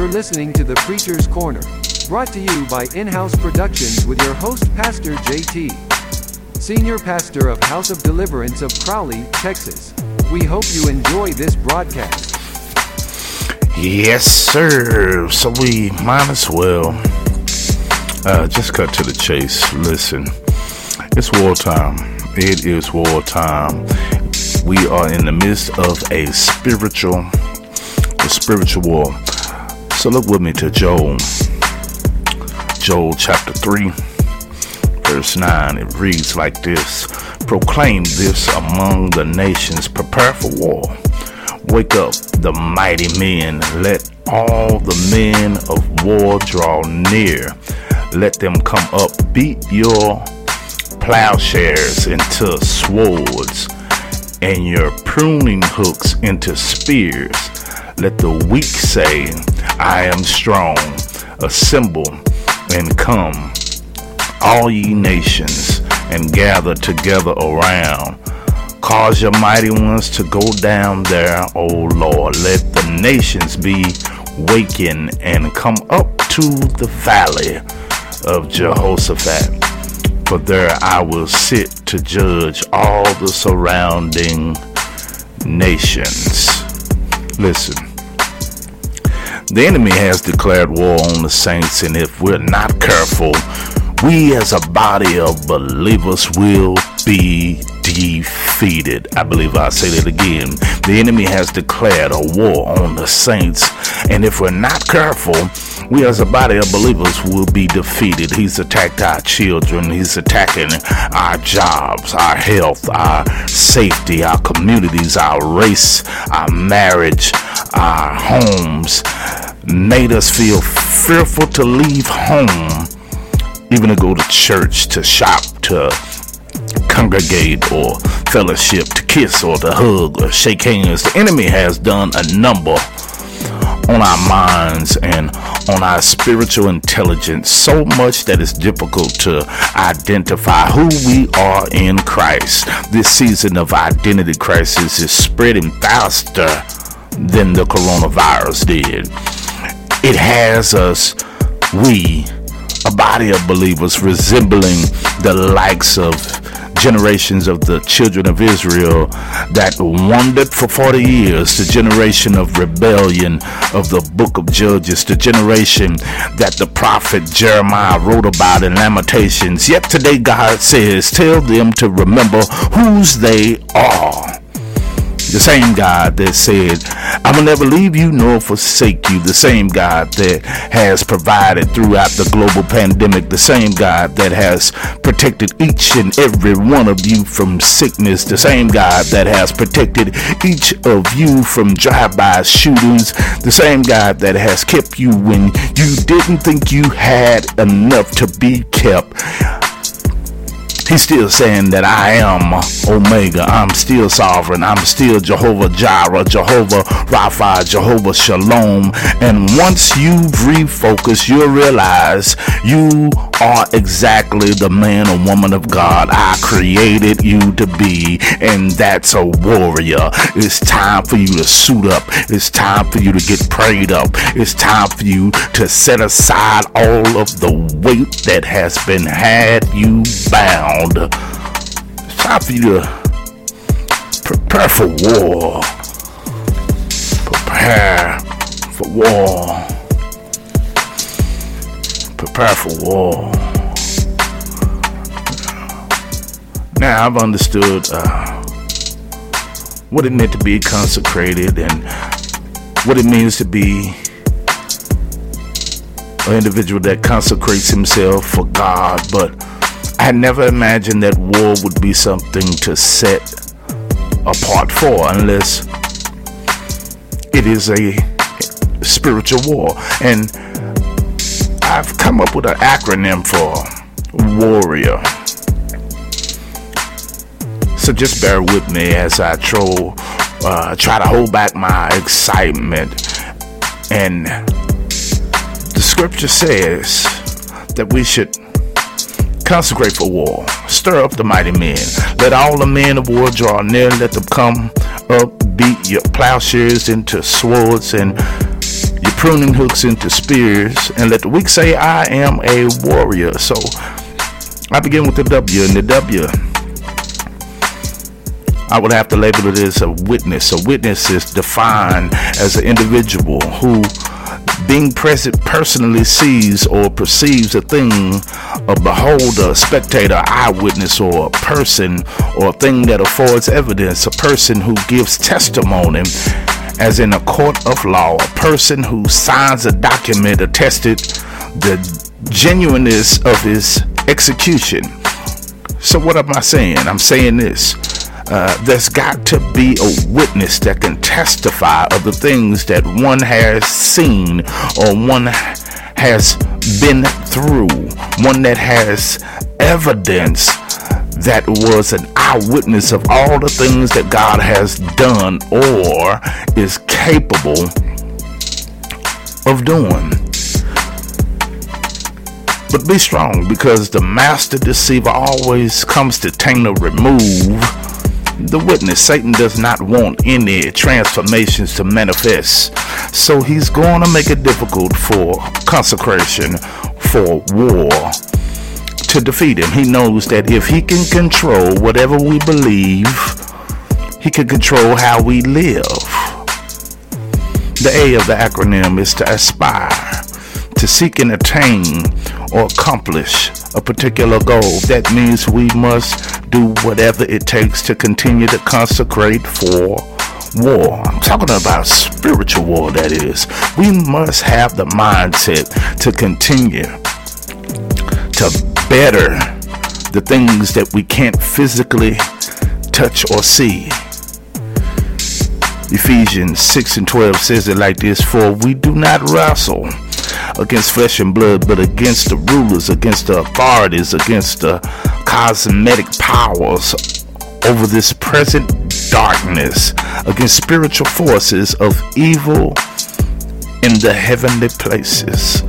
You're listening to The Preacher's Corner, brought to you by In House Productions with your host, Pastor JT, Senior Pastor of House of Deliverance of Crowley, Texas. We hope you enjoy this broadcast. Yes, sir. So we might as well uh, just cut to the chase. Listen, it's wartime. It is wartime. We are in the midst of a spiritual, a spiritual war. So look with me to Joel, Joel chapter 3, verse 9. It reads like this Proclaim this among the nations, prepare for war. Wake up the mighty men, let all the men of war draw near. Let them come up, beat your plowshares into swords and your pruning hooks into spears. Let the weak say, I am strong. Assemble and come, all ye nations, and gather together around. Cause your mighty ones to go down there, O Lord. Let the nations be wakened and come up to the valley of Jehoshaphat. For there I will sit to judge all the surrounding nations. Listen. The enemy has declared war on the saints, and if we're not careful, we as a body of believers will be defeated. I believe I'll say that again. The enemy has declared a war on the saints, and if we're not careful, we as a body of believers will be defeated. He's attacked our children, he's attacking our jobs, our health, our safety, our communities, our race, our marriage, our homes, made us feel fearful to leave home, even to go to church, to shop, to congregate or fellowship, to kiss or to hug or shake hands. The enemy has done a number on our minds and on our spiritual intelligence so much that it's difficult to identify who we are in Christ. This season of identity crisis is spreading faster than the coronavirus did. It has us, we, a body of believers resembling the likes of generations of the children of Israel that wandered for 40 years, the generation of rebellion of the book of Judges, the generation that the prophet Jeremiah wrote about in Lamentations. Yet today God says, Tell them to remember whose they are. The same God that said, I will never leave you nor forsake you. The same God that has provided throughout the global pandemic. The same God that has protected each and every one of you from sickness. The same God that has protected each of you from drive-by shootings. The same God that has kept you when you didn't think you had enough to be kept. He's still saying that I am Omega. I'm still sovereign. I'm still Jehovah Jireh, Jehovah Rapha, Jehovah Shalom. And once you refocus, you'll realize you are exactly the man or woman of God I created you to be. And that's a warrior. It's time for you to suit up. It's time for you to get prayed up. It's time for you to set aside all of the weight that has been had you bound. It's time for you to prepare for war. Prepare for war. Prepare for war. Now I've understood uh, what it meant to be consecrated and what it means to be an individual that consecrates himself for God, but I never imagined that war would be something to set apart for unless it is a spiritual war. And I've come up with an acronym for warrior. So just bear with me as I tro, uh, try to hold back my excitement. And the scripture says that we should consecrate for war. Stir up the mighty men. Let all the men of war draw near. Let them come up, beat your plowshares into swords and pruning hooks into spears, and let the weak say, I am a warrior. So I begin with the W, and the W, I would have to label it as a witness. A witness is defined as an individual who being present personally sees or perceives a thing, a beholder, a spectator, eyewitness, or a person or a thing that affords evidence, a person who gives testimony, as in a court of law, a person who signs a document attested the genuineness of his execution. So, what am I saying? I'm saying this uh, there's got to be a witness that can testify of the things that one has seen or one has been through, one that has evidence that was an eyewitness of all the things that God has done or is capable of doing. But be strong because the master deceiver always comes to taint or remove the witness. Satan does not want any transformations to manifest. So he's going to make it difficult for consecration, for war to defeat him. He knows that if he can control whatever we believe, he can control how we live. The A of the acronym is to aspire, to seek and attain or accomplish a particular goal. That means we must do whatever it takes to continue to consecrate for war. I'm talking about spiritual war, that is. We must have the mindset to continue to better the things that we can't physically touch or see. Ephesians 6 and 12 says it like this For we do not wrestle against flesh and blood, but against the rulers, against the authorities, against the cosmetic powers over this present darkness, against spiritual forces of evil in the heavenly places.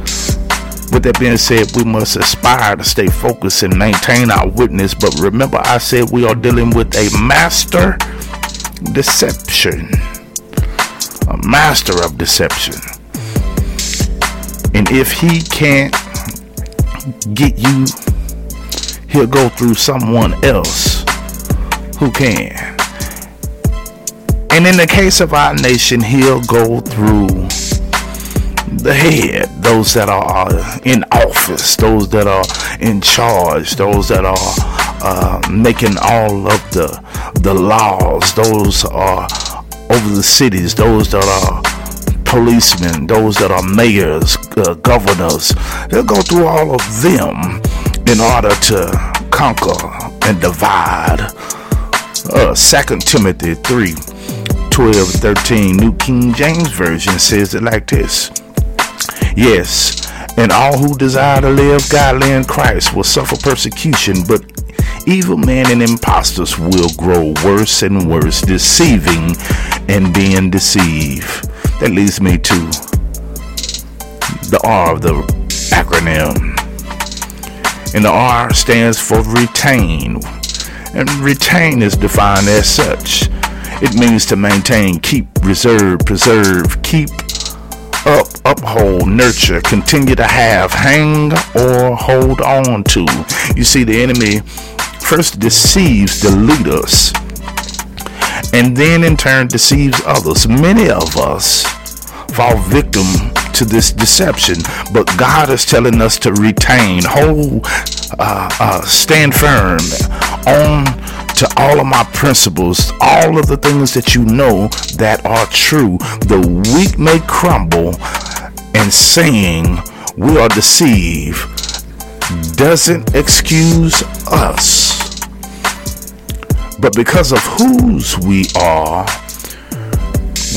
With that being said, we must aspire to stay focused and maintain our witness. But remember, I said we are dealing with a master deception. A master of deception. And if he can't get you, he'll go through someone else who can. And in the case of our nation, he'll go through the head, those that are in office, those that are in charge, those that are uh, making all of the the laws, those are over the cities, those that are policemen, those that are mayors, uh, governors. They'll go through all of them in order to conquer and divide. Uh, 2 Timothy 3 12 13, New King James Version says it like this Yes, and all who desire to live godly in Christ will suffer persecution, but evil men and impostors will grow worse and worse, deceiving and being deceived. That leads me to the R of the acronym. And the R stands for retain. And retain is defined as such. It means to maintain, keep, reserve, preserve, keep up, uphold, nurture, continue to have, hang, or hold on to. You see, the enemy first deceives the leaders and then in turn deceives others. Many of us fall victim to this deception, but God is telling us to retain, hold, uh, uh, stand firm on to all of my principles, all of the things that you know that are true. The weak may crumble, and saying we are deceived doesn't excuse us. But because of whose we are,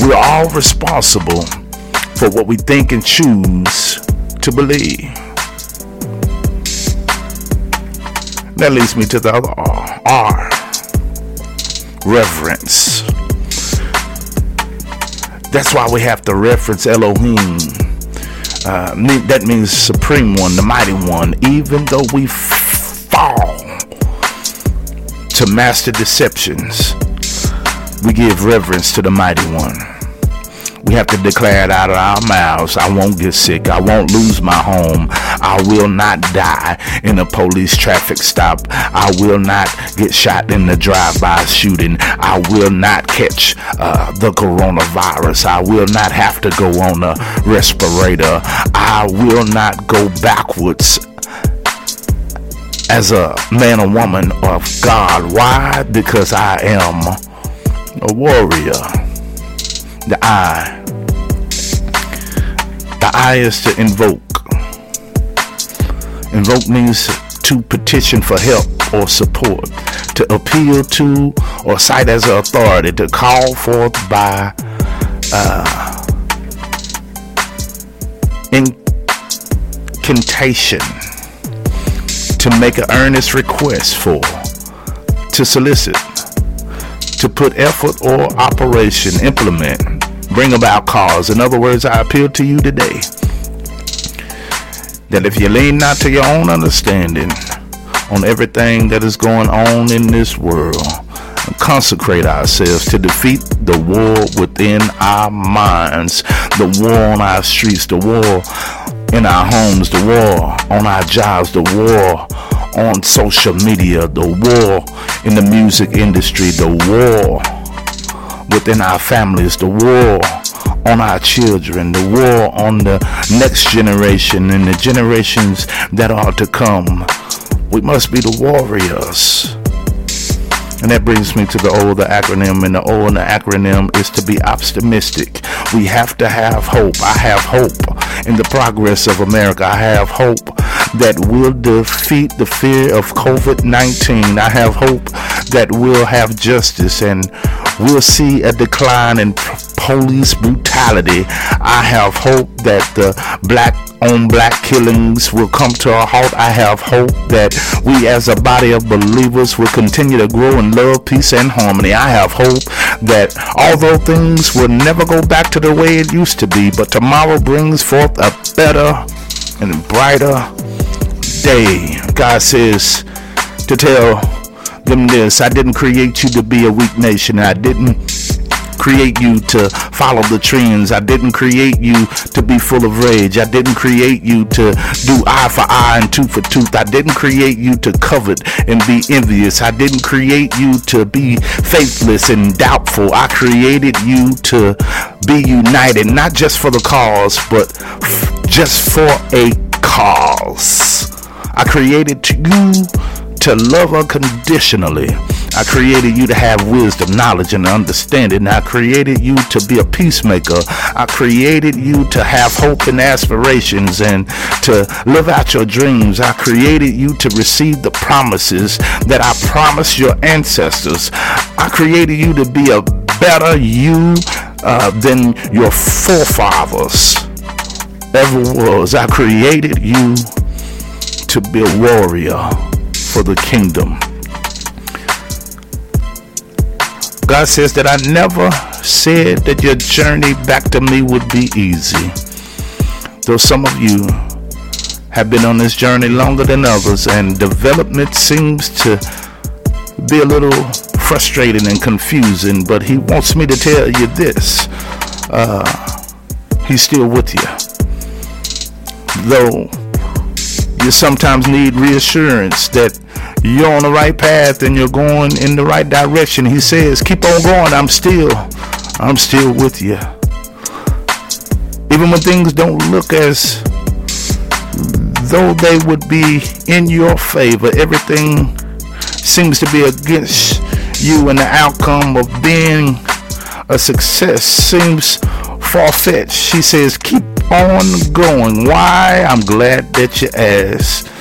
we're all responsible for what we think and choose to believe. That leads me to the other R. R. Reverence. That's why we have to reference Elohim. Uh, that means supreme one, the mighty one, even though we fall to master deceptions, we give reverence to the mighty one. We have to declare it out of our mouths. I won't get sick. I won't lose my home. I will not die in a police traffic stop. I will not get shot in the drive-by shooting. I will not catch uh, the coronavirus. I will not have to go on a respirator. I will not go backwards as a man or woman of God. Why? Because I am a warrior. The I. The I is to invoke. Invoke means to petition for help or support, to appeal to or cite as an authority, to call forth by uh, incantation, to make an earnest request for, to solicit, to put effort or operation, implement, bring about cause. In other words, I appeal to you today that if you lean not to your own understanding on everything that is going on in this world, consecrate ourselves to defeat the war within our minds, the war on our streets, the war in our homes, the war on our jobs, the war on social media, the war in the music industry, the war within our families, the war on our children, the war on the next generation and the generations that are to come. We must be the warriors. And that brings me to the O, the acronym, and the O in the acronym is to be optimistic. We have to have hope. I have hope in the progress of America. I have hope that we'll defeat the fear of COVID 19. I have hope that we'll have justice and we'll see a decline in police brutality. I have hope that the black on black killings will come to a halt. I have hope that we as a body of believers will continue to grow in love, peace, and harmony. I have hope that although things will never go back to the way it used to be, but tomorrow brings forth a better and brighter day. God says to tell them this I didn't create you to be a weak nation. I didn't create you to follow the trends. I didn't create you to be full of rage. I didn't create you to do eye for eye and tooth for tooth. I didn't create you to covet and be envious. I didn't create you to be faithless and doubtful. I created you to be united, not just for the cause, but just for a cause. I created you to love unconditionally. I created you to have wisdom, knowledge, and understanding. I created you to be a peacemaker. I created you to have hope and aspirations and to live out your dreams. I created you to receive the promises that I promised your ancestors. I created you to be a better you uh, than your forefathers ever was. I created you to be a warrior for the kingdom. God says that I never said that your journey back to me would be easy. Though some of you have been on this journey longer than others, and development seems to be a little frustrating and confusing, but He wants me to tell you this uh, He's still with you. Though you sometimes need reassurance that you're on the right path and you're going in the right direction. He says, keep on going. I'm still, I'm still with you. Even when things don't look as though they would be in your favor, everything seems to be against you and the outcome of being a success seems far-fetched. He says, keep on going. Why? I'm glad that you asked.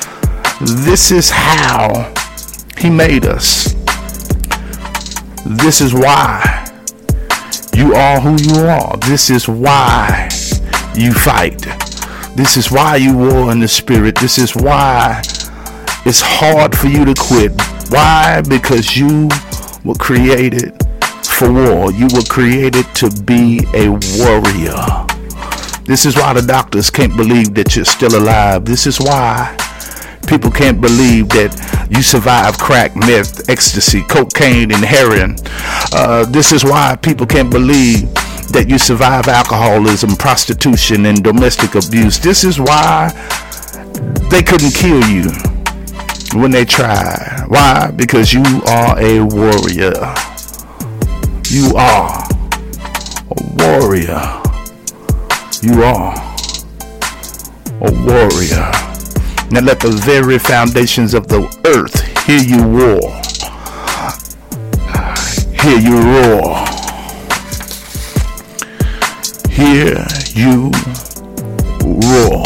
This is how He made us. This is why you are who you are. This is why you fight. This is why you war in the spirit. This is why it's hard for you to quit. Why? Because you were created for war. You were created to be a warrior. This is why the doctors can't believe that you're still alive. This is why People can't believe that you survived crack, meth, ecstasy, cocaine, and heroin. Uh, this is why people can't believe that you survive alcoholism, prostitution, and domestic abuse. This is why they couldn't kill you when they tried. Why? Because you are a warrior. You are a warrior. You are a warrior. Now let the very foundations of the earth hear you roar. Hear you roar. Hear you roar.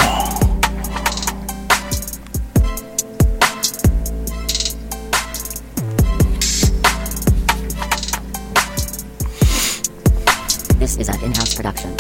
This is an in-house production.